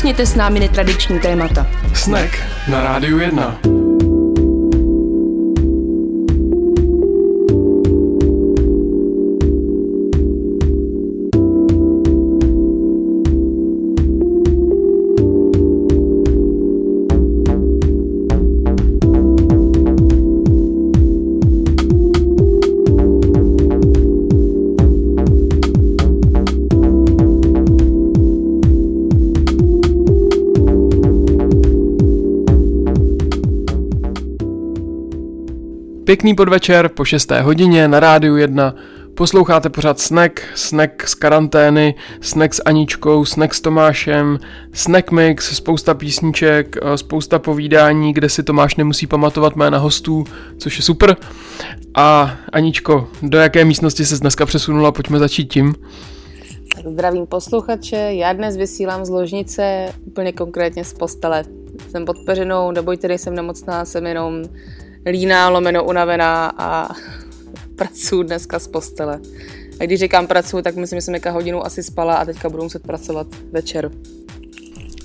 Nakousněte s námi netradiční témata. Snack na Rádiu 1. Pěkný podvečer po 6. hodině na rádiu 1. Posloucháte pořád Snack, Snack z karantény, Snack s Aničkou, Snack s Tomášem, Snack Mix, spousta písniček, eh, spousta povídání, kde si Tomáš nemusí pamatovat jména hostů, což je super. A Aničko, do jaké místnosti se dneska přesunula? Pojďme začít tím. Zdravím posluchače, já dnes vysílám z ložnice, úplně konkrétně z postele. Jsem pod peřinou, nebojte, nejsem nemocná, jsem jenom líná, lomeno unavená a pracuji dneska z postele. A když říkám pracuji, tak myslím, že jsem nějaká hodinu asi spala a teďka budu muset pracovat večer.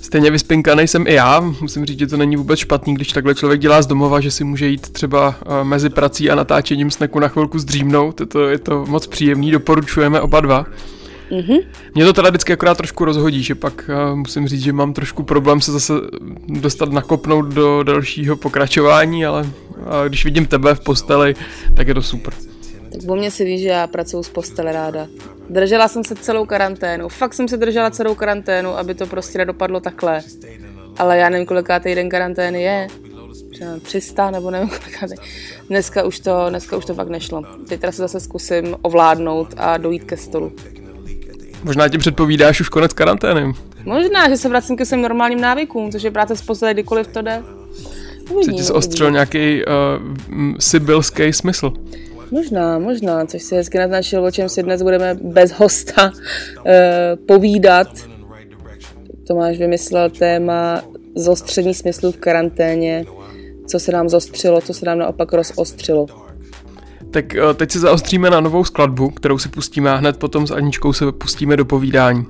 Stejně vyspinkaný jsem i já. Musím říct, že to není vůbec špatný, když takhle člověk dělá z domova, že si může jít třeba eh, mezi prací a natáčením sneku na chvilku zdřímnout. To, je to moc příjemný, doporučujeme oba dva. Mm-hmm. Mě to teda vždycky akorát trošku rozhodí, že pak uh, musím říct, že mám trošku problém se zase dostat nakopnout do dalšího pokračování, ale uh, když vidím tebe v posteli, tak je to super. Tak o mě si ví, že já pracuji z postele ráda. Držela jsem se celou karanténu, fakt jsem se držela celou karanténu, aby to prostě nedopadlo takhle. Ale já nevím, koliká týden karantény je. 300 nebo nevím koliká. Dneska už to, dneska už to fakt nešlo. Teď teda se zase zkusím ovládnout a dojít ke stolu. Možná ti předpovídáš už konec karantény. Možná, že se vracím ke svým normálním návykům, což je práce z postele, kdykoliv to jde. Se ti zostřil nějaký uh, sibylský smysl. Možná, možná, což si hezky naznačil, o čem si dnes budeme bez hosta uh, povídat. Tomáš vymyslel téma zostření smyslu v karanténě, co se nám zostřilo, co se nám naopak rozostřilo. Tak eh, teď se zaostříme na novou skladbu, kterou si pustíme a hned potom s Aničkou se pustíme do povídání.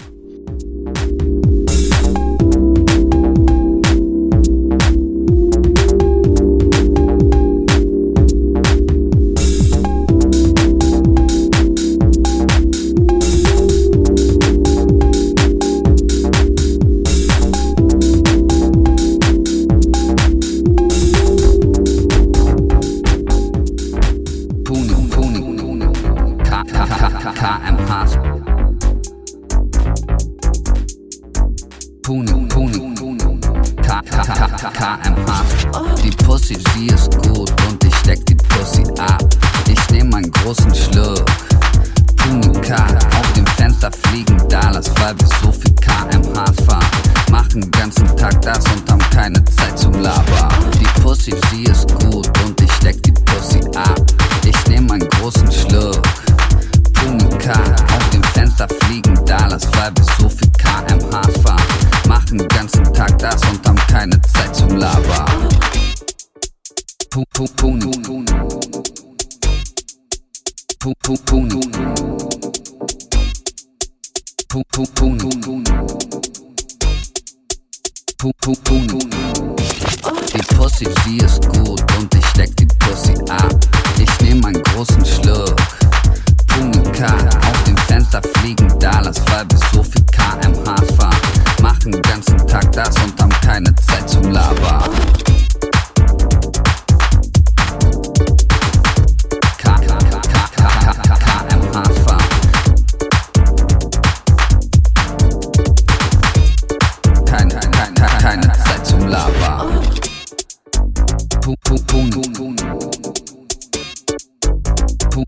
kmh. Die Pussy, sie ist gut und ich steck die Pussy ab. Ich nehm einen großen Schluck. Punika, auf dem Fenster fliegen Dallas, weil wir so viel kmh fahren. Machen den ganzen Tag das und haben keine Zeit zum Labern. Die Pussy, sie ist gut und ich steck die Pussy ab. Ich nehm einen großen Schluck. Punika, Panther fliegen, da lass weil bis so viel kmh fahren. Machen den ganzen Tag das und haben keine Zeit zum Labern. Punkt, Punkt, Punkt. Punkt, Punkt, Die Pussy, sie ist gut und ich steck die Pussy ab. Ich nehm einen großen Schluck. Zunge K. Auf dem Fenster fliegen Dollars, weil wir so viel kmh fahren. Machen den ganzen Tag das und haben keine Zeit zum Labern. Keine Zeit zum Labern. Punkt, Punkt, Punkt. Die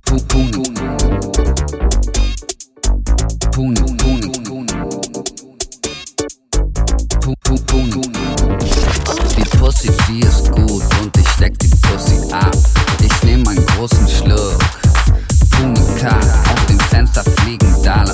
Pussy, die ist gut und ich steck die Pussy ab. Ich nehm einen großen Schluck. Punika, auf dem Fenster fliegen da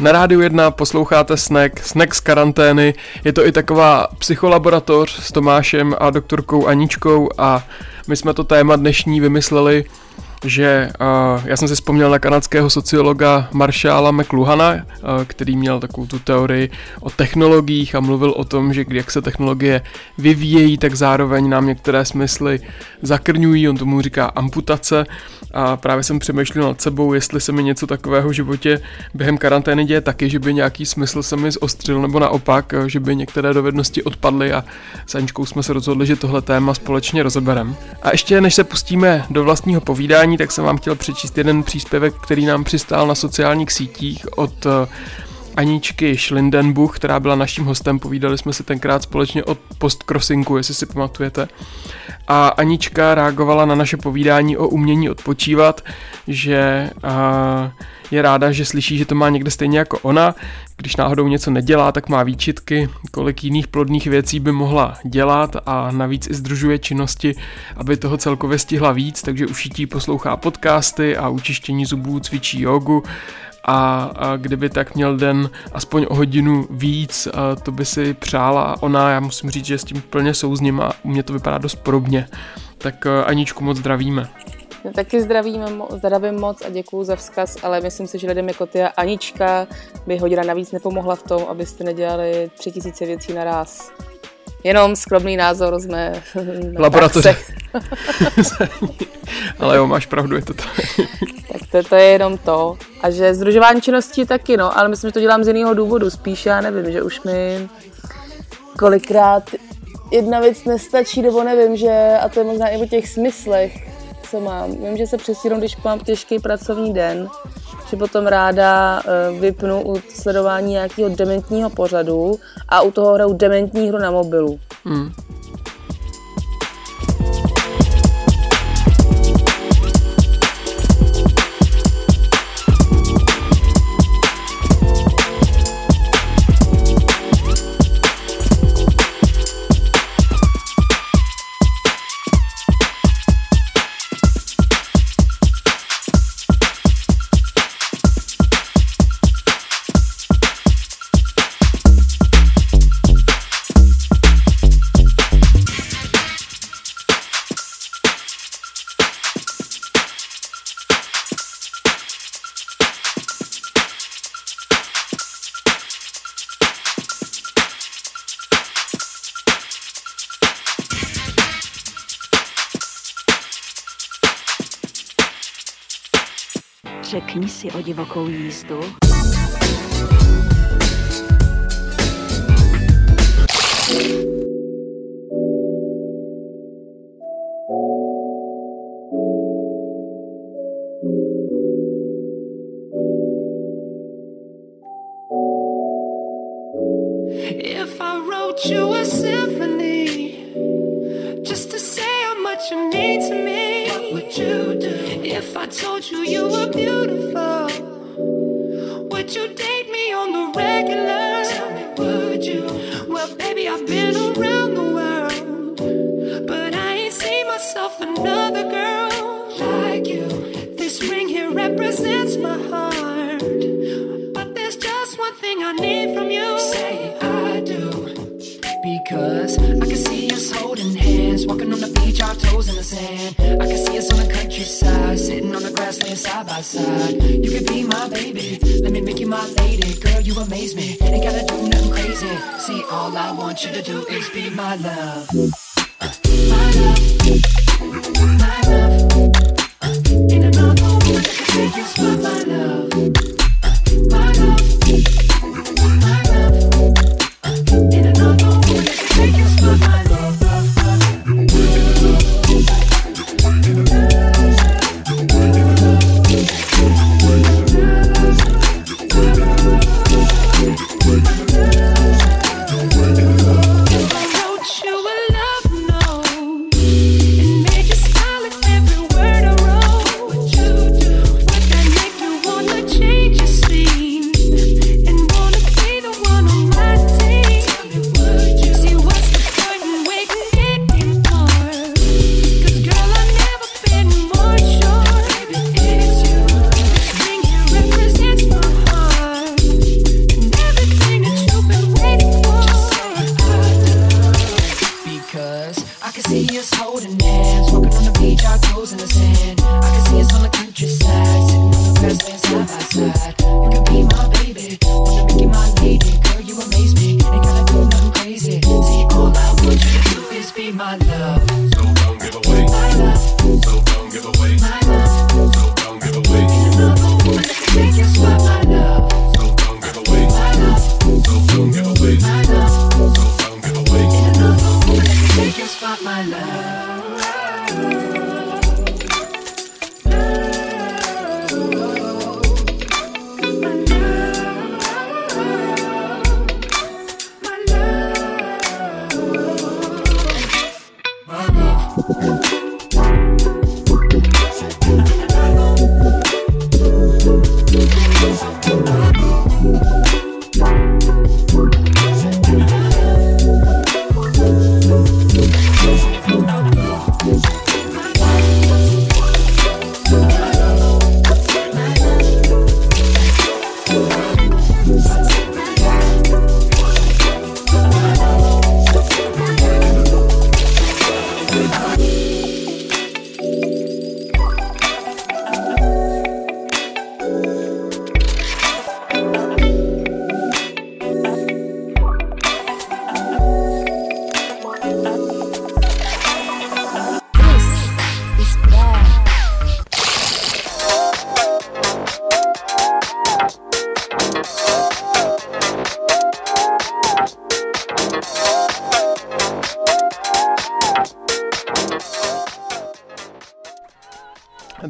Na rádiu 1 posloucháte Snack, Snack z karantény. Je to i taková psycholaboratoř s Tomášem a doktorkou Aničkou a my jsme to téma dnešní vymysleli, že uh, já jsem si vzpomněl na kanadského sociologa Marshala McLuhana, uh, který měl takovou tu teorii o technologiích a mluvil o tom, že jak se technologie vyvíjejí, tak zároveň nám některé smysly zakrňují, on tomu říká amputace a právě jsem přemýšlel nad sebou, jestli se mi něco takového v životě během karantény děje taky, že by nějaký smysl se mi zostřil, nebo naopak, že by některé dovednosti odpadly a s Aničkou jsme se rozhodli, že tohle téma společně rozeberem. A ještě než se pustíme do vlastního povídání, tak jsem vám chtěl přečíst jeden příspěvek, který nám přistál na sociálních sítích od eh, Aničky Schlindenbuch, která byla naším hostem, povídali jsme si tenkrát společně od postcrossingu, jestli si pamatujete. A Anička reagovala na naše povídání o umění odpočívat, že a, je ráda, že slyší, že to má někde stejně jako ona. Když náhodou něco nedělá, tak má výčitky, kolik jiných plodných věcí by mohla dělat a navíc i združuje činnosti, aby toho celkově stihla víc, takže ušití poslouchá podcasty a učištění zubů cvičí jogu a, a kdyby tak měl den aspoň o hodinu víc, a to by si přála ona, já musím říct, že s tím plně souzním a u mě to vypadá dost podobně. Tak Aničku moc zdravíme. Taky zdravíme, mo- zdravím moc a děkuju za vzkaz, ale myslím si, že lidem jako ty a Anička by hodina navíc nepomohla v tom, abyste nedělali tři tisíce věcí naraz. Jenom skromný názor jsme na Laboratoře. Ale jo, máš pravdu, je to tak. Tak to, to je jenom to. A že združování činností taky, no, ale myslím, že to dělám z jiného důvodu. Spíš já nevím, že už mi kolikrát jedna věc nestačí, nebo nevím, že, a to je možná i o těch smyslech, co mám. Vím, že se přesírám, když mám těžký pracovní den, že potom ráda eh, vypnu u sledování nějakého dementního pořadu a u toho hraju dementní hru na mobilu. Hmm. Si o divokou jízdu. Bye.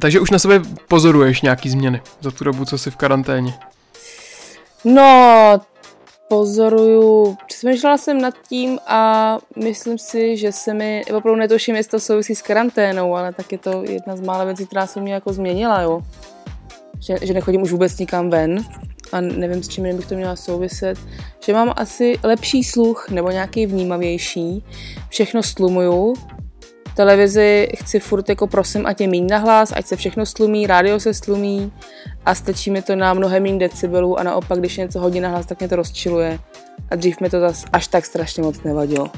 Takže už na sebe pozoruješ nějaký změny za tu dobu, co jsi v karanténě. No, pozoruju, přemýšlela jsem nad tím a myslím si, že se mi, opravdu netuším, jestli to souvisí s karanténou, ale tak je to jedna z mála věcí, která se mě jako změnila, jo. Že, že nechodím už vůbec nikam ven a nevím, s čím bych to měla souviset. Že mám asi lepší sluch nebo nějaký vnímavější, všechno stlumuju, televizi chci furt jako prosím, ať je míň nahlas, ať se všechno stlumí, rádio se stlumí a stačí mi to na mnohem méně decibelů a naopak, když je něco hodně nahlas, tak mě to rozčiluje. A dřív mi to zas až tak strašně moc nevadilo.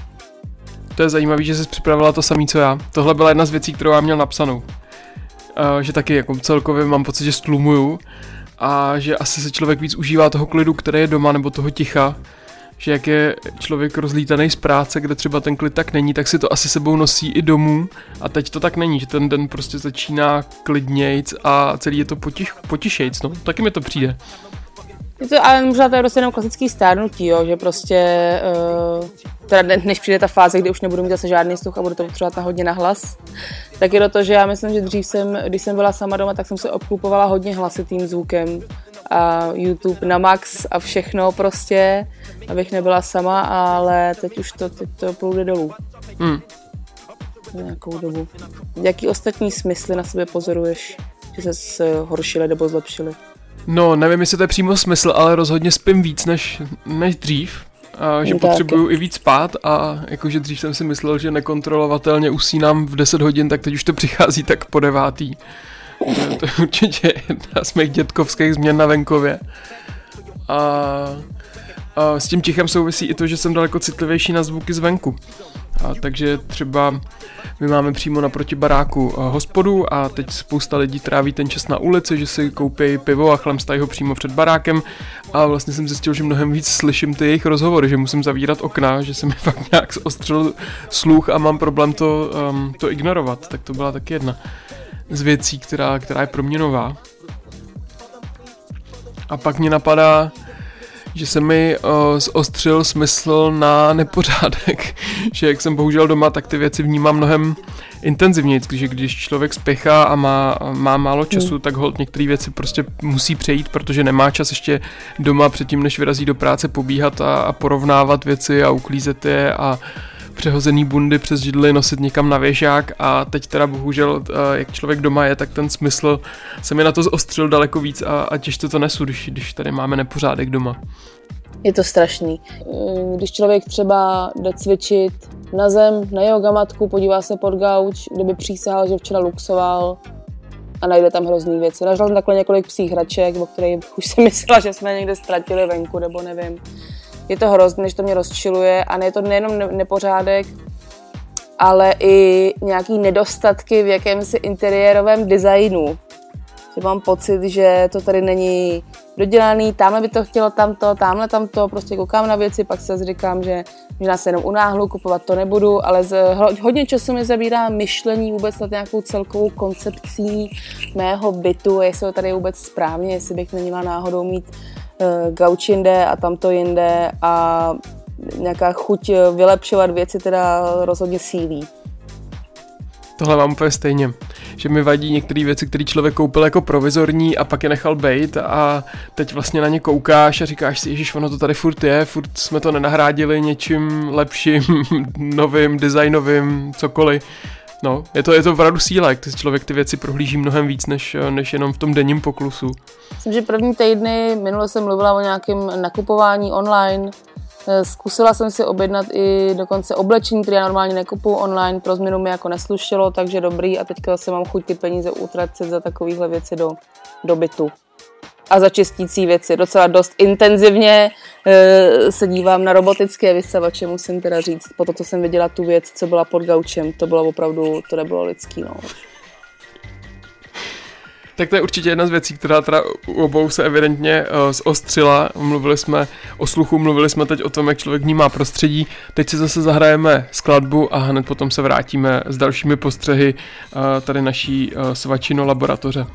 To je zajímavé, že jsi připravila to samé, co já. Tohle byla jedna z věcí, kterou já měl napsanou. Uh, že taky jako celkově mám pocit, že stlumuju a že asi se člověk víc užívá toho klidu, který je doma, nebo toho ticha, že jak je člověk rozlítaný z práce, kde třeba ten klid tak není, tak si to asi sebou nosí i domů. A teď to tak není, že ten den prostě začíná klidnějc a celý je to potiš, potišejc, no, taky mi to přijde. Je to, ale možná to je prostě jenom klasický stárnutí, jo, že prostě, uh, teda ne- než přijde ta fáze, kdy už nebudu mít zase žádný sluch a budu to potřebovat na hodně nahlas, tak je to to, že já myslím, že dřív jsem, když jsem byla sama doma, tak jsem se obklupovala hodně hlasitým zvukem a YouTube na max a všechno prostě, abych nebyla sama, ale teď už to, teď to půjde dolů. Hmm. nějakou dobu. Jaký ostatní smysly na sebe pozoruješ, že se horšily nebo zlepšily? No, nevím, jestli to je přímo smysl, ale rozhodně spím víc než, než dřív. A že No, taky. potřebuju i víc spát a jakože dřív jsem si myslel, že nekontrolovatelně usínám v 10 hodin, tak teď už to přichází tak po devátý. To, je určitě jedna z mých dětkovských změn na venkově. A, a s tím tichem souvisí i to, že jsem daleko citlivější na zvuky zvenku. A takže třeba my máme přímo naproti baráku eh, hospodu a teď spousta lidí tráví ten čas na ulici, že si koupí pivo a chlemstají ho přímo před barákem a vlastně jsem zjistil, že mnohem víc slyším ty jejich rozhovory, že musím zavírat okna, že se mi fakt nějak zostřil sluch a mám problém to, um, to ignorovat. Tak to byla taky jedna z věcí, která, která je pro mě nová. A pak mě napadá, že se mi uh, zostřil smysl na nepořádek, že jak jsem bohužel doma, tak ty věci vnímám mnohem intenzivněji, když, když člověk spěchá a má, má málo času, hmm. tak hold některé věci prostě musí přejít, protože nemá čas ještě doma předtím, než vyrazí do práce pobíhat a, a porovnávat věci a uklízet je a přehozený bundy přes židli nosit někam na věžák a teď teda bohužel, eh, jak člověk doma je, tak ten smysl se mi na to zostřil daleko víc a, a těžko to nesu, když, když tady máme nepořádek doma. Je to strašný. Mm, Když člověk třeba jde cvičit na zem, na yoga matku, podívá se pod gauč, kde by přísahal, že včera luxoval a najde tam hrozný věci. Našel jsem takhle několik psích hraček, o kterých už jsem myslela, že jsme někde ztratili venku, nebo nevím. Je to hrozný, než to mě rozčiluje a je to nejenom ne- nepořádek, ale i nějaký nedostatky v jakémsi interiérovém designu. Že mám pocit, že to tady není dodělaný, tamhle by to chtělo tamto, tamhle tamto, prostě koukám na věci, pak se říkám, že možná se jenom unáhlu, kupovat to nebudu, ale z, hodně času mi zabírá myšlení vůbec nad nějakou celkovou koncepcí mého bytu, jestli to tady je vůbec správně, jestli bych neměla náhodou mít gauč jinde a tamto jinde a nějaká chuť eh, vylepšovat věci teda rozhodně sílí. Tohle mám úplně stejně, že mi vadí některé věci, které člověk koupil jako provizorní a pak je nechal bejt a teď vlastně na ně koukáš a říkáš si, ježiš, ono to tady furt je, furt jsme to nenahrádili něčím lepším, novým, designovým, cokoliv. No, je to, je to opravdu síla, jak ty člověk ty věci prohlíží mnohem víc, než, než jenom v tom denním poklusu. Myslím, že první týdny, minule jsem mluvila o nějakém nakupování online, Eh, Zkusila jsem si objednat i dokonce oblečení, které já normálně nekupuju online, pro změnu mi jako neslušelo, takže dobrý a teďka zase mám chuť ty peníze utracet za takovéhle věci do, do bytu. A za čistící věci. Docela dost intenzivně se dívám na robotické vysavače, musím teda říct. Po to, co jsem viděla tu věc, co byla pod gaučem, to bylo opravdu, to nebylo lidský. No. Tak to je určitě jedna z věcí, která teda u obou se evidentně uh, zostřila. Mluvili jsme o sluchu, mluvili jsme teď o tom, jak člověk vnímá prostředí. Teď si zase zahrajeme skladbu a hned potom se vrátíme s dalšími postřehy uh, tady naší uh, svačino laboratoře.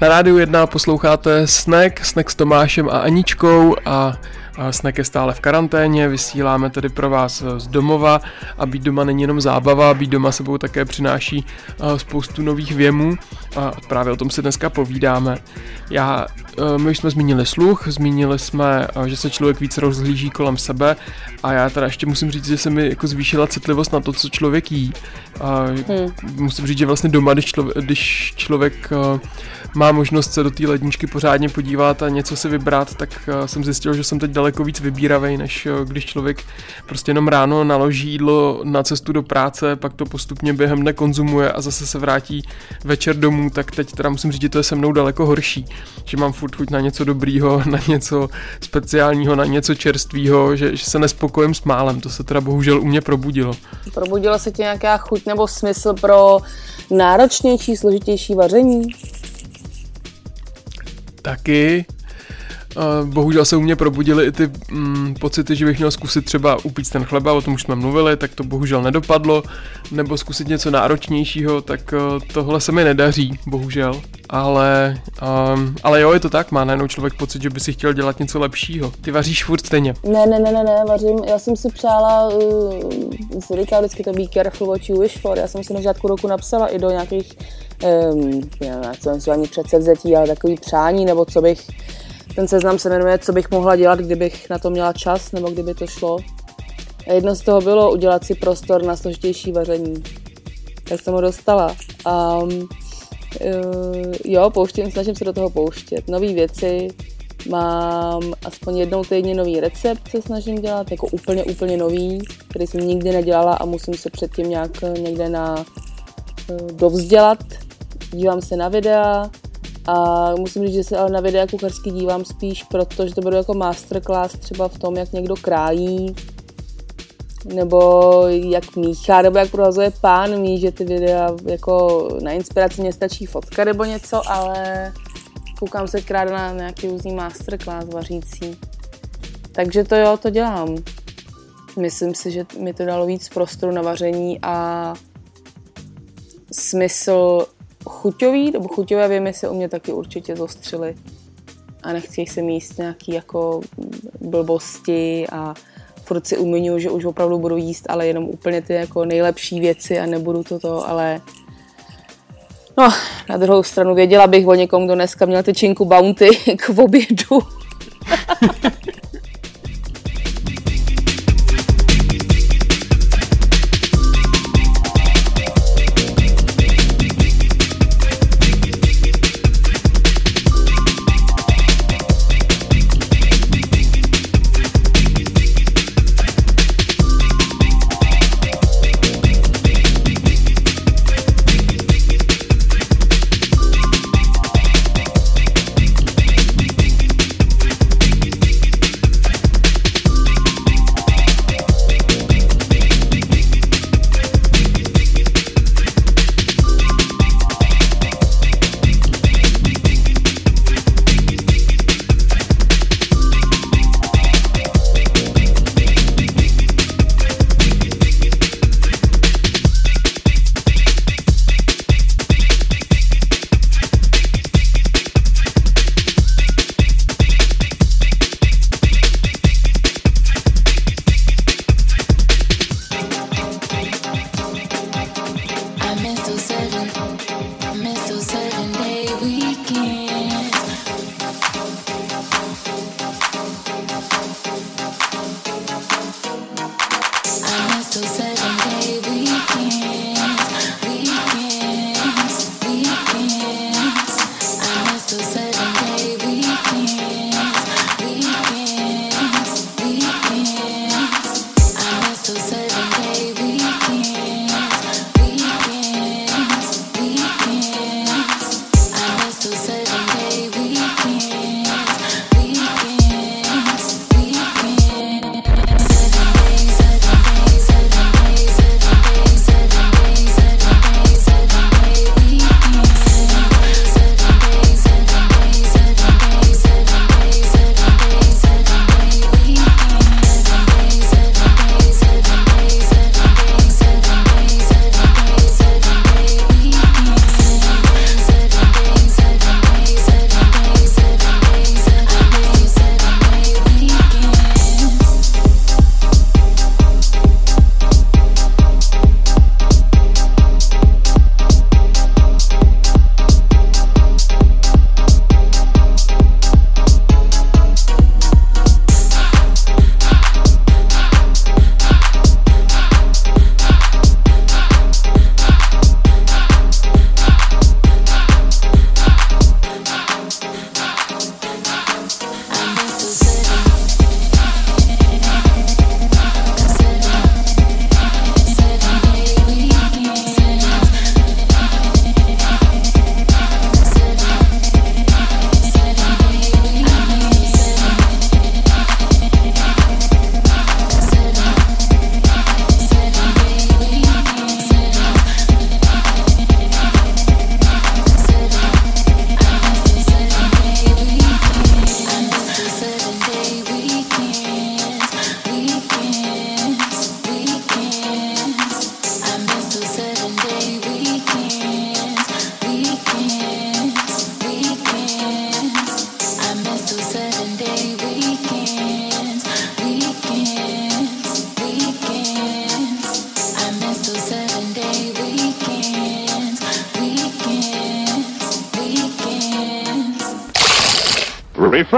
Na rádiu 1 posloucháte Snack, Snack s Tomášem a Aničkou a Snack je stále v karanténě, vysíláme tedy pro vás z domova a být doma není jenom zábava, být doma sebou také přináší spoustu nových věmů a právě o tom si dneska povídáme. Já, eh, my už jsme zmínili sluch, zmínili jsme, že se člověk víc rozhlíží kolem sebe a já teda ještě musím říct, že se mi jako zvýšila citlivost na to, co člověk jí. A Hmm. Musím říct, že vlastně doma, když člověk, když člověk má možnost se do té ledničky pořádně podívat a něco si vybrat, tak eh, jsem zjistil, že jsem teď daleko víc vybíravý, než eh, když člověk prostě jenom ráno naloží jídlo na cestu do práce, pak to postupně během dne konzumuje a zase se vrátí večer domů, tak teď teda musím říct, že to je se mnou daleko horší, že mám furt chuť na něco dobrýho, na něco speciálního, na něco čerstvého, že, že se nespokojím s málem, to se teda bohužel u mě probudilo. Probudila se ti nějaká chuť nebo smysl pro náročnější, složitější vaření? Taky. Bohužel se u mě probudily i ty mm, pocity, že bych měl zkusit třeba upít ten chleba, o tom už jsme mluvili, tak to bohužel nedopadlo, nebo zkusit něco náročnějšího, tak uh, tohle se mi nedaří, bohužel. Ale, um, ale jo, je to tak, má najednou člověk pocit, že by si chtěl dělat něco lepšího. Ty vaříš furt stejně. Ne, ne, ne, ne, ne, vařím. Já jsem si přála, uh, se říká vždycky to be careful what you wish for. Já jsem si na začátku roku napsala i do nějakých, um, já nevím, co ani předsevzetí, ale takový přání, nebo co bych, ten seznam se jmenuje, co bych mohla dělat, kdybych na to měla čas, nebo kdyby to šlo. A jedno z toho bylo udělat si prostor na složitější vaření. Tak jsem ho dostala. Um, Uh, jo, pouštím, snažím se do toho pouštět. Nové věci, mám aspoň jednou týdně nový recept, se snažím dělat, jako úplně, úplně nový, který jsem nikdy nedělala a musím se předtím nějak eh, někde na uh, dovzdělat. Dívám se na videa a musím říct, že se ale na videa kuchařský dívám spíš, protože to beru jako masterclass třeba v tom, jak někdo krájí, nebo jak míchá, nebo jak prohazuje pán, ví, že ty videa jako na inspiraci mě stačí fotka nebo něco, ale koukám se krát na nějaký různý masterclass vařící. Takže to jo, to dělám. Myslím si, že mi to dalo víc prostoru na vaření a smysl chuťový, nebo chuťové věmy se u mě taky určitě zostřily. A nechci se míst nějaký jako blbosti a furt si umiňuji, že už opravdu budu jíst, ale jenom úplně ty jako nejlepší věci a nebudu toto, ale no, na druhou stranu věděla bych o někom, kdo dneska měl tyčinku Bounty k obědu.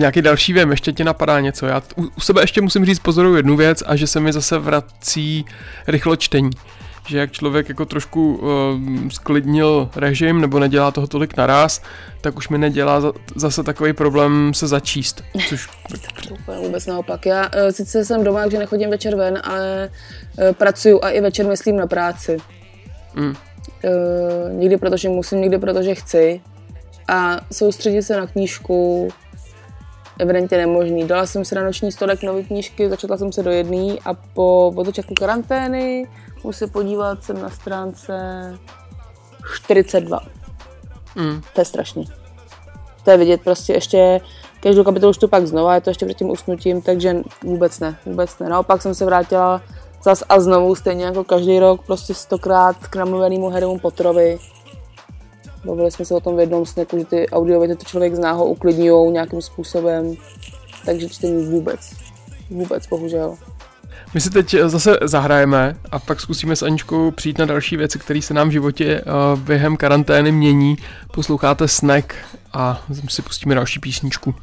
Nějaký další vím, ještě ti napadá něco. Já u, u sebe ještě musím říct pozoruju jednu věc a že se mi zase vrací rychlo čtení. Že jak člověk jako trošku uh, sklidnil režim nebo nedělá toho tolik naraz, tak už mi nedělá za, zase takový problém se začíst. Což vůbec naopak. Já uh, sice jsem doma, takže nechodím večer ven, ale uh, pracuju a i večer myslím na práci. Mm. Uh, někdy protože musím, někdy protože chci. A soustředit se na knížku evidentně nemožný. Dala jsem si na noční stolek nové knížky, začetla jsem se do jedné a po začátku karantény musím se podívat, jsem na stránce 42. Mm. To je strašný. To je vidět prostě ještě, každou kapitolu čtu pak znova, je to ještě před tím usnutím, takže vůbec ne, vůbec ne. Naopak jsem se vrátila zas a znovu, stejně jako každý rok, prostě stokrát k namluvenému Harrymu Potterovi. Bavili jsme se o tom v jednom sneku, že ty audiověty to člověk zná, ho uklidňují nějakým způsobem, takže čtení vůbec. Vůbec, bohužel. My si teď zase zahrajeme a pak zkusíme s Aničkou přijít na další věci, které se nám v životě uh, během karantény mění. Posloucháte Snack a si pustíme další písničku.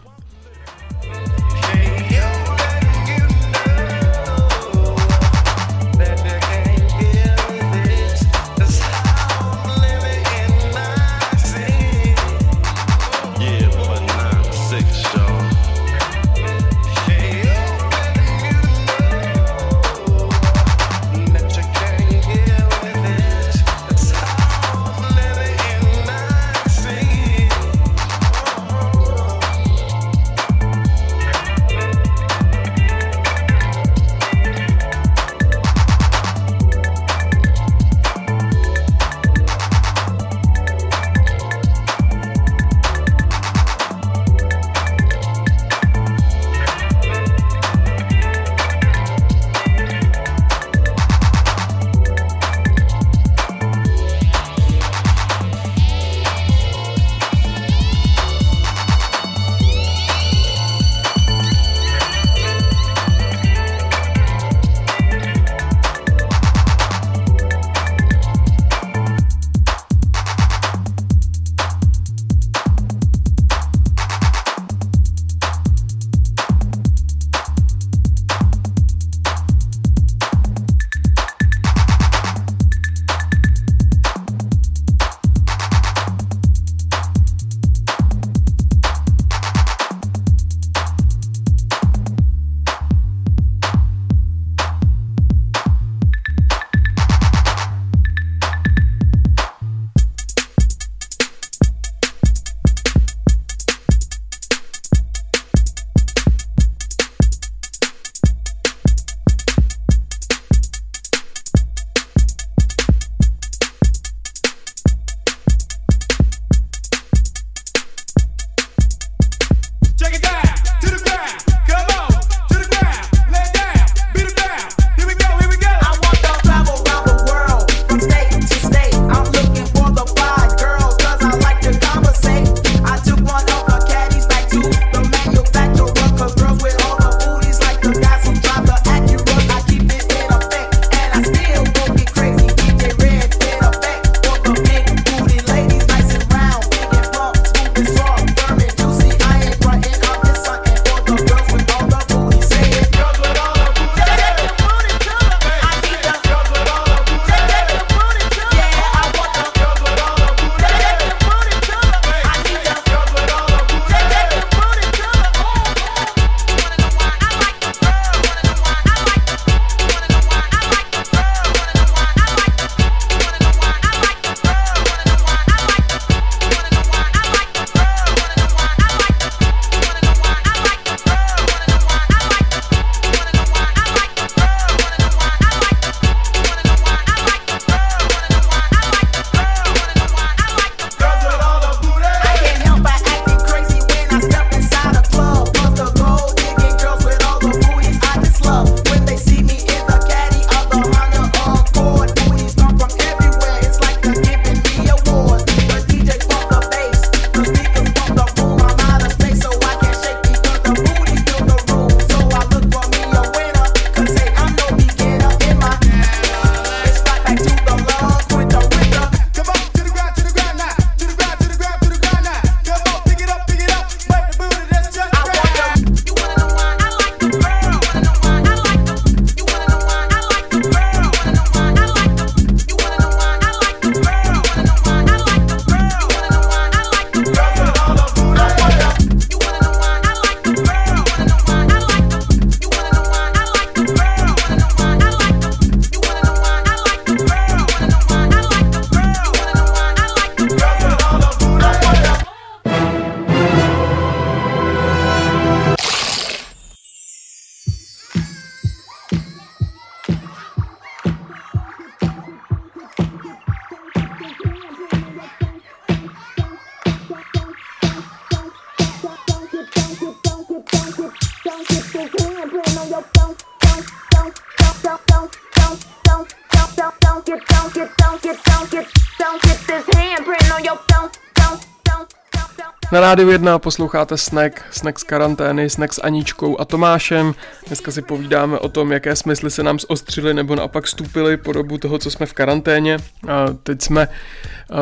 Rádiu 1 posloucháte Snack, Snack z karantény, Snack s Aničkou a Tomášem. Dneska si povídáme o tom, jaké smysly se nám zostřily nebo naopak stupily po dobu toho, co jsme v karanténě. A teď jsme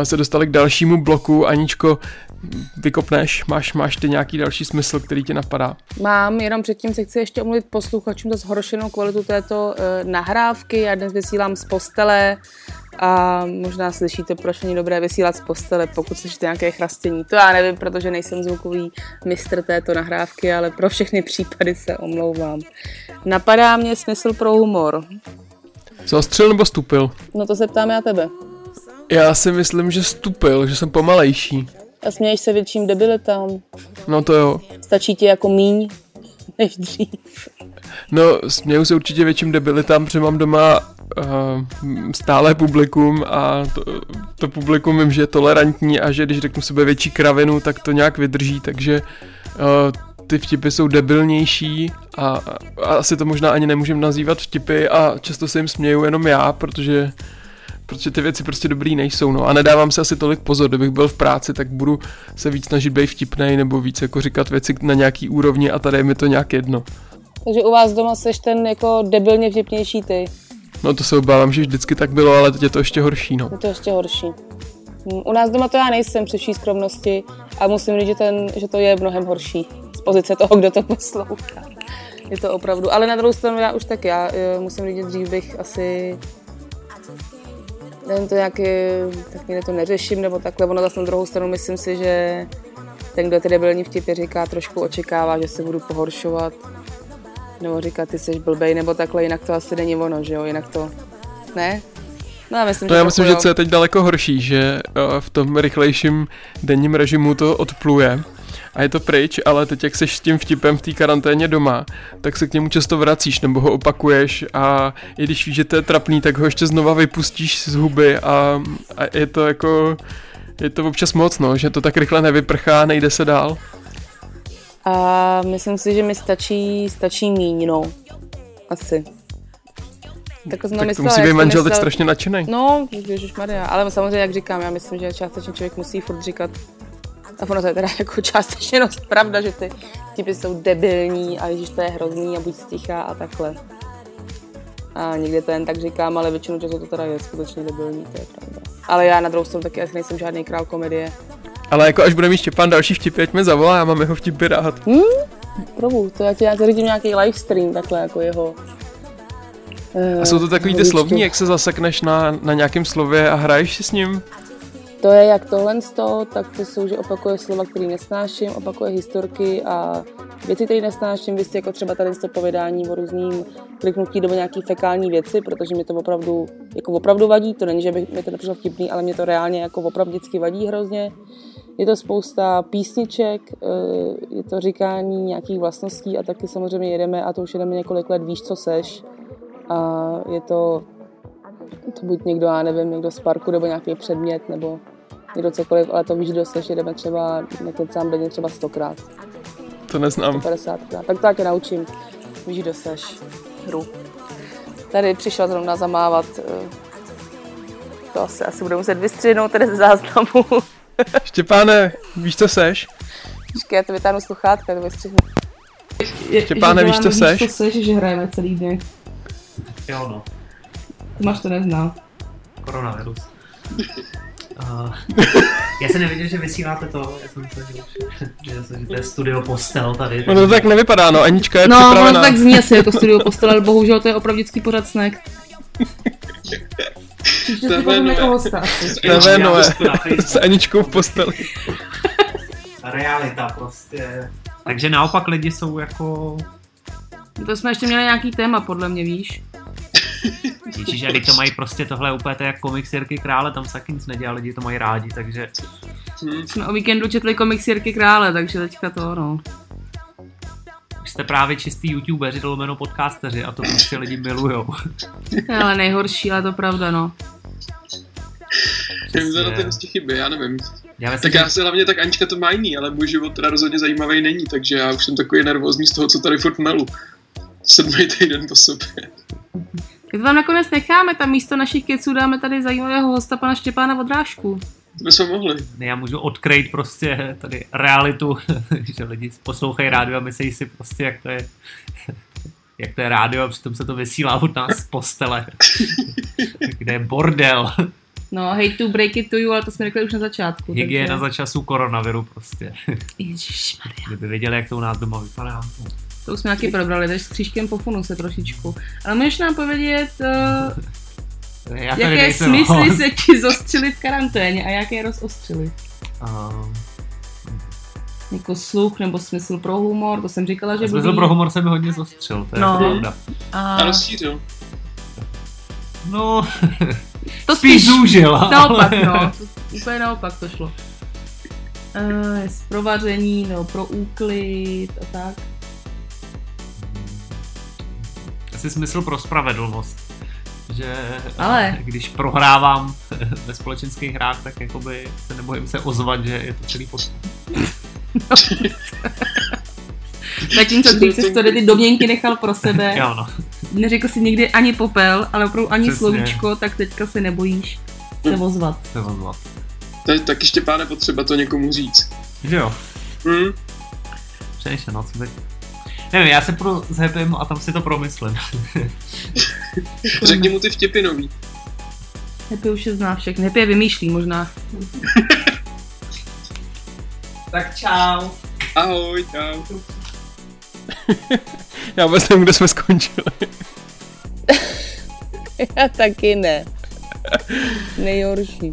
se dostali k dalšímu bloku. Aničko, vykopneš, máš, máš ty nějaký další smysl, který ti napadá? Mám, jenom předtím se chci ještě omluvit posluchačům za zhoršenou kvalitu této uh, nahrávky. Já dnes vysílám z postele a možná slyšíte, proč není dobré vysílat z postele, pokud slyšíte nějaké chrastění. To já nevím, protože nejsem zvukový mistr této nahrávky, ale pro všechny případy se omlouvám. Napadá mě smysl pro humor. Zostřil nebo stupil? No to se ptám já tebe. Já si myslím, že stupil, že jsem pomalejší. A směješ se větším debilitám. No to jo. Stačí ti jako míň než dřív. No, směju se určitě větším debilitám, protože mám doma uh, stále publikum a to, to publikum vím, že je tolerantní a že když řeknu sebe větší kravinu, tak to nějak vydrží, takže uh, ty vtipy jsou debilnější a, a asi to možná ani nemůžem nazývat vtipy a často se jim směju jenom já, protože protože ty věci prostě dobrý nejsou, no. A nedávám se asi tolik pozor, kdybych byl v práci, tak budu se víc snažit být vtipnej nebo víc jako říkat věci na nějaký úrovni a tady je mi to nějak jedno. Takže u vás doma seš ten jako debilně vtipnější ty. No to se obávám, že vždycky tak bylo, ale teď je to ještě horší, no. Je to ještě horší. U nás doma to já nejsem při vší skromnosti a musím říct, že, ten, že to je mnohem horší z pozice toho, kdo to poslouchá. Je to opravdu. Ale na druhou stranu já už tak já eh, musím říct, dřív bych asi nevím, to nějaký, tak někde to neřeším, nebo takhle, ono zase na druhou stranu myslím si, že ten, kdo ty debilní vtipy říká, trošku očekává, že se budu pohoršovat, nebo říká, ty jsi blbej, nebo takhle, jinak to asi není ono, že jo, jinak to, ne? No já myslím, No že já myslím, že co je teď daleko horší, že uh, v tom rychlejším denním režimu to odpluje a je to pryč, ale teď jak seš s tím vtipem v té karanténě doma, tak se k němu často vracíš nebo ho opakuješ a i když víš, že to je trapný, tak ho ještě znova vypustíš z huby a, a je to jako, je to občas moc, no, že to tak rychle nevyprchá, nejde se dál. A myslím si, že mi stačí, stačí míň, no. Asi. Tak, to, tak to musí být manžel teď strašně nadšený. No, Maria. ale samozřejmě, jak říkám, já myslím, že částečně člověk musí furt říkat, a ono to je teda jako částečně no, pravda, že ty typy jsou debilní a když to je hrozný a buď stichá a takhle. A někde to jen tak říkám, ale většinu času to teda je skutečně debilní, to je pravda. Ale já na druhou stranu taky asi nejsem žádný král komedie. Ale jako až bude mít Štěpán další vtipy, ať mě zavolá, já mám jeho vtipy rád. Hmm? Probu, to já ti já zařídím nějaký livestream, takhle jako jeho. A jsou to takový ty slovní, jak se zasekneš na, na nějakém slově a hraješ si s ním? To je jak tohle sto, tak to jsou, že opakuje slova, který nesnáším, opakuje historky a věci, které nesnáším, vy jako třeba tady to povědání o různým kliknutí do nějaký fekální věci, protože mi to opravdu, jako opravdu vadí, to není, že by mi to nepřišlo vtipný, ale mě to reálně jako opravdu vždycky vadí hrozně. Je to spousta písniček, eh, je to říkání nějakých vlastností a taky samozřejmě jedeme, a to už jedeme několik let, víš, co seš. A je to, to buď někdo, já nevím, někdo z parku, nebo nějaký předmět, nebo někdo cokoliv, ale to víš, kdo seš, jedeme třeba, nekecám denně třeba stokrát, To neznám. 50krát. Tak to tě naučím, víš, kdo seš, hru. Tady přišla zrovna zamávat, eh, to asi, asi budu muset vystřihnout tady ze záznamu. Štěpáne, víš, co seš? Počkej, já to vytáhnu sluchátka, to vystřihnu. Štěpáne, víš, co seš? Víš, co seš, že hrajeme celý den. Jo no, Tomáš to nezná. koronavirus. Uh, já jsem nevěděl, že vysíláte to, já jsem myslel, že, že, to je studio postel tady. No to tak nevypadá, no, Anička je No, připravená. to tak zní asi jako studio postel, ale bohužel to je opravdu vždycky pořád snack. Příště si pozveme jako hosta asi. TV Noé, s Aničkou v posteli. Realita prostě. Takže naopak lidi jsou jako... To jsme ještě měli nějaký téma, podle mě, víš? A teď to mají prostě tohle úplně to jak komiks Jirky Krále, tam se taky nic nedělá, lidi to mají rádi, takže Jsme o víkendu četli komiks Jirky Krále, takže teďka to, no. už jste právě čistý youtubeři, to lomeno podcasteři a to prostě lidi milujou. Ale nejhorší, ale to pravda, no. Nevím, za ty ty chyby, já nevím. Já myslím, Tak že- já si hlavně tak Anička to má jiný, ale můj život teda rozhodně zajímavý není, takže já už jsem takový nervózní z toho, co tady furt melu. Sedmý týden po sobě. Tak to tam nakonec necháme, tam místo našich keců dáme tady zajímavého hosta pana Štěpána Vodrážku. To bychom mohli. Já můžu odkryt prostě tady realitu, že lidi poslouchají rádio a myslí si prostě, jak to je jak to je rádio a přitom se to vysílá od nás z postele, kde je bordel. No, hate to break it to you, ale to jsme řekli už na začátku. Hygiena za času koronaviru prostě. Ježišmarja. Kdyby věděli, jak to u nás doma vypadá. To už jsme taky probrali, takže s křížkem pofunu se trošičku. Ale můžeš nám povědět, uh, Já tady jaké nejsem smysly host. se ti zostřily v karanténě a jaké rozostřily? Uh, Jako sluch nebo smysl pro humor, to jsem říkala, že smysl pro humor se mi hodně zostřil, to je No. pravda. A A rozšířil. No, to spíš zúžil. Naopak, ale- no. To, úplně naopak to šlo. Uh, jest pro vaření nebo pro úklid a tak. Asi smysl pro spravedlnost. Že Ale. když prohrávám ve společenských hrách, tak jakoby se nebojím se ozvat, že je to celý pod... Zatímco když jsi to ty domněnky nechal pro sebe, Jo, no. Neřekl si nikdy ani popel, ale opravdu ani Přesně. slovíčko, tak teďka se nebojíš se ozvat. Se ozvat. To je taky Štěpáne potřeba to někomu říct. Že jo. Hm? Přemýšlím, no co teď. Nevím, já se půjdu s Happym a tam si to promyslím. Řekni mu ty vtipy nový. Happy už je zná všechny. Happy je vymýšlí možná. tak čau. Ahoj, čau. Já vůbec nevím, kde jsme skončili. Já taky ne. Nejhorší.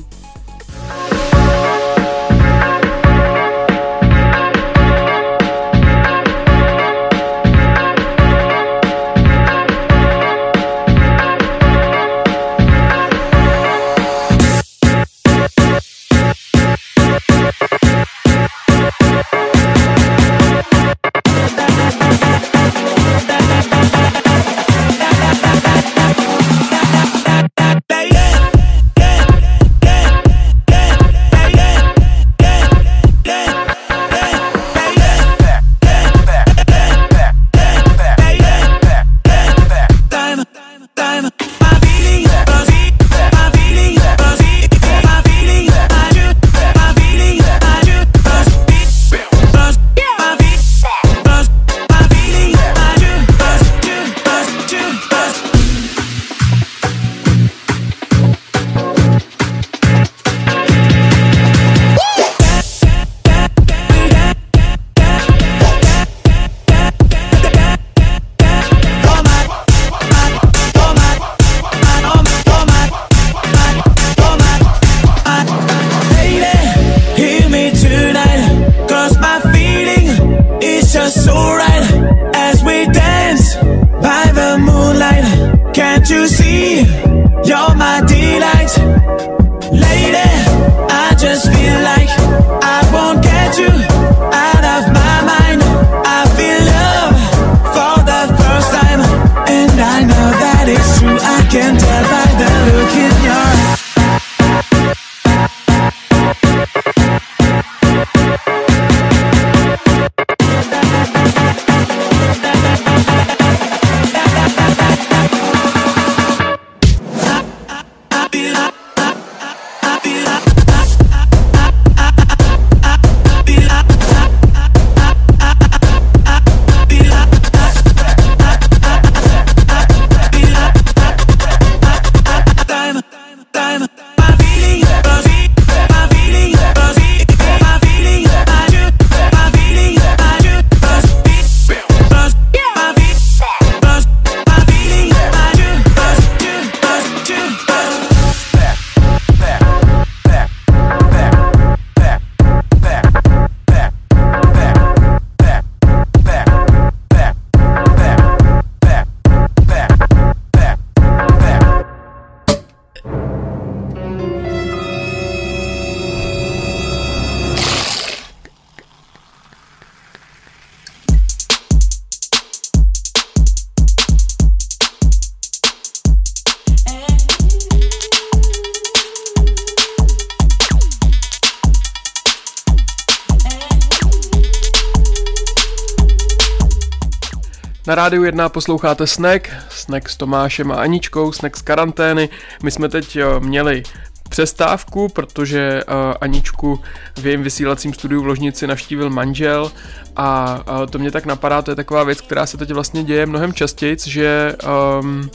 Rádiu 1 posloucháte Snack, Snack s Tomášem a Aničkou, Snack z karantény. My jsme teď eh, měli přestávku, protože uh, Aničku v jejím vysílacím studiu v Ložnici navštívil manžel a uh, to mě tak napadá, to je taková věc, která se teď vlastně děje mnohem častěji, že um,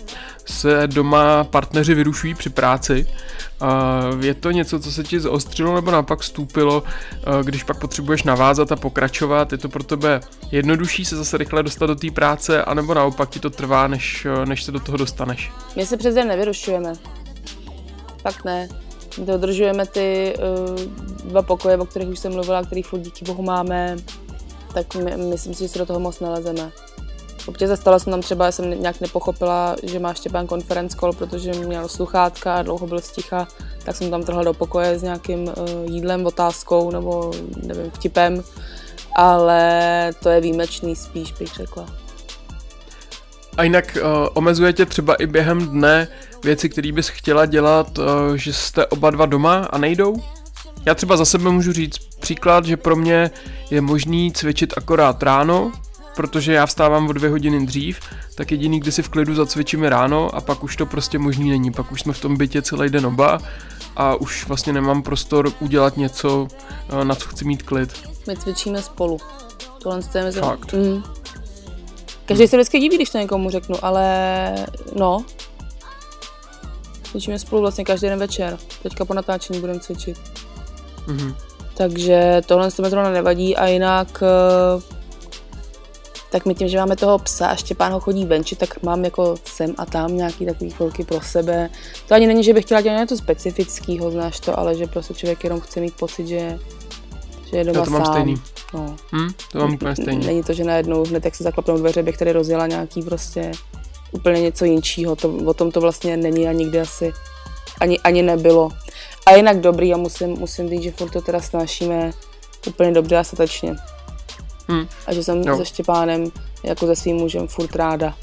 se doma partneři vyrušují při práci. Je to něco, co se ti zaostřilo nebo napak stůpilo, uh, když pak potřebuješ navázat a pokračovat? Je to pro tebe jednodušší se zase rychle dostat do té práce, anebo naopak ti to trvá, než, než se do toho dostaneš? My se přece nevyrušujeme. Fakt ne. Dodržujeme ty uh, dva pokoje, o kterých už jsem mluvila, který furt díky bohu máme, tak my, myslím si, že se do toho moc nalezeme. Občas zastala jsem tam třeba, jsem nějak nepochopila, že má Štěpán conference call, protože měl sluchátka a dlouho byl sticha, tak jsem tam trhla do pokoje s nějakým uh, jídlem, otázkou nebo nevím, vtipem, ale to je výjimečný spíš, bych řekla. A jinak uh, omezuje tě třeba i během dne věci, které bys chtěla dělat, uh, že jste oba dva doma a nejdou? Já třeba za sebe můžu říct příklad, že pro mě je možný cvičit akorát ráno, protože já vstávám o dvě hodiny dřív, tak jediný, kdy si v klidu zacvičíme ráno a pak už to prostě možný není. Pak už jsme v tom bytě celý den oba a už vlastně nemám prostor udělat něco, uh, na co chci mít klid. My cvičíme spolu. Tohle je mezi... Fakt. Mm. Každý se vždycky diví, když to někomu řeknu, ale no. Cvičíme spolu vlastně každý den večer. Teďka po natáčení budeme cvičit. Mhm. Takže tohle to mi zrovna nevadí a jinak eh, tak my tím, že máme toho psa a Štěpán ho chodí venči, tak mám jako sem a tam nějaký takový chvilky pro sebe. To ani není, že bych chtěla dělat něco specifického, znáš to, ale že prostě člověk jenom chce mít pocit, že, že je doma Já to mám sám. stejný. No. Hm? To mám úplně stejně. Není to, že najednou hned jak se zaklapnou dveře, bych tady rozjela nějaký prostě úplně něco jinčího. To, o tom to vlastně není a nikdy asi ani, ani nebylo. A jinak dobrý a musím, musím říct, že furt to teda snášíme úplně dobře a statečně. Hm. A že jsem Jo. se Štěpánem jako se svým mužem furt ráda.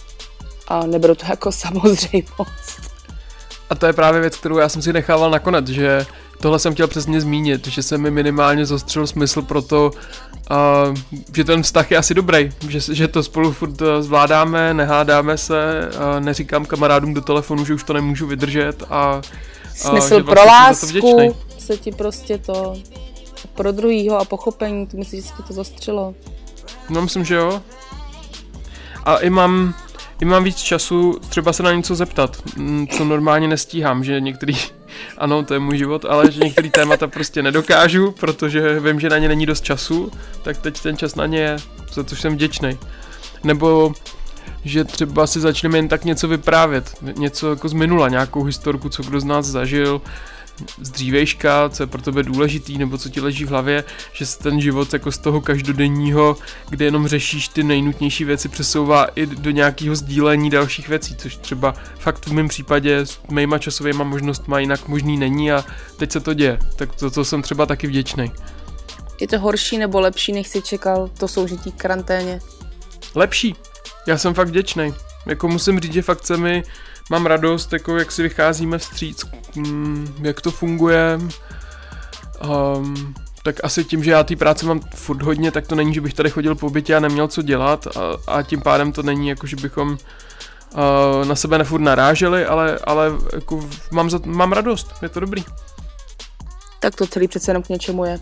A neberu to jako samozřejmost. A to je právě věc, kterou já jsem si nechával nakonec, že tohle jsem chtěl přesně zmínit, že se mi minimálně zostřil smysl pro to, uh, že ten vztah je asi dobrý, že, že to spolu furt eh, zvládáme, nehádáme se, uh, neříkám kamarádům do telefonu, že už to nemůžu vydržet a, a Smysl pro vlastně to lásku se ti prostě to pro druhýho a pochopení, ty myslíš, že se to zostřilo? No myslím, že jo. A i mám, i mám víc času třeba se na něco zeptat, mm, co normálně nestíhám, že některý, ano, to je můj život, ale že některý témata prostě nedokážu, protože vím, že na ně není dost času, tak teď ten čas na ně je, za což jsem vděčný. Nebo že třeba si začneme jen tak něco vyprávět, něco jako z minula, nějakou historku, co kdo z nás zažil, z dřívejška, co je pro tebe důležitý, nebo co ti leží v hlavě, že se ten život jako z toho každodenního, kde jenom řešíš ty nejnutnější věci, přesouvá i do nějakého sdílení dalších věcí, což třeba fakt v mém případě s mýma časovými možnostmi jinak možný není a teď se to děje. Tak to, to jsem třeba taky vděčný. Je to horší nebo lepší, než si čekal to soužití k karanténě? Lepší. Já jsem fakt vděčný. Jako musím říct, že fakt se mi mám radost, jako jak si vycházíme vstříc, mm, jak to funguje. Um, tak asi tím, že já té práce mám furt hodně, tak to není, že bych tady chodil po bytě a neměl co dělat a, a tím pádem to není jako, že bychom uh, na sebe nefurt naráželi, ale, ale jako mám, za, mám radost, je to dobrý. Tak to celý přece jenom k něčemu je.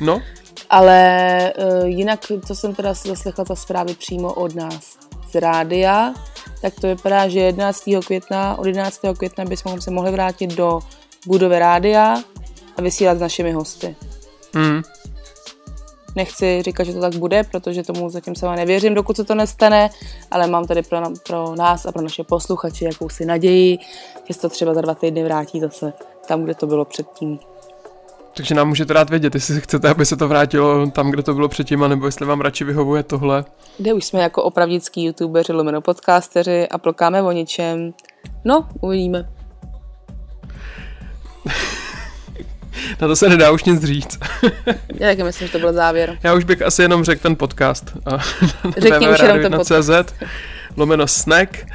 No, Ale uh, jinak, co jsem teda si zaslechla za zprávy přímo od nás z rádia, tak to vypadá, že 11. května, od 11. května bychom se mohli vrátit do budovy rádia a vysílat s našimi hosty. mm, Nechci říkat, že to tak bude, protože tomu zatím sama nevěřím, dokud se to nestane, ale mám tady pro, pro nás a pro naše posluchače jakousi naději, že se to třeba za dva týdny vrátí zase tam, kde to bylo předtím. Takže nám můžete dát vědět, jestli chcete, aby se to vrátilo tam, kde to bylo předtím, nebo jestli vám radši vyhovuje tohle. Kde už jsme jako opravdický youtubeři, lomeno podcasteři a plokáme o ničem. No, uvidíme. Na to se nedá už nic říct. Já taky myslím, že to byl závěr. Já už bych asi jenom řekl ten podcast. Řekni už jenom ten www.radio1.cz lomeno snack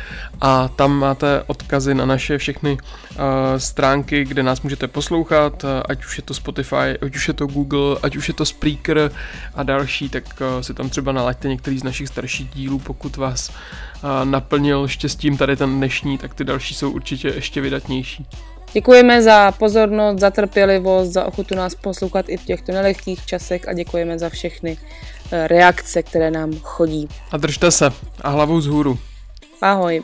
a tam máte odkazy na naše všechny uh, stránky, kde nás můžete poslouchat, uh, ať už je to Spotify, ať už je to Google, ať už je to Spreaker a další, tak uh, si tam třeba nalaďte některý z našich starších dílů, pokud vás uh, naplnil štěstím tady ten dnešní, tak ty další jsou určitě ještě vydatnější. Děkujeme za pozornost, za trpělivost, za ochotu nás poslouchat i v těchto nelehkých časech a děkujeme za všechny reakce, které nám chodí. A držte se. A hlavu vzhůru. Ahoj.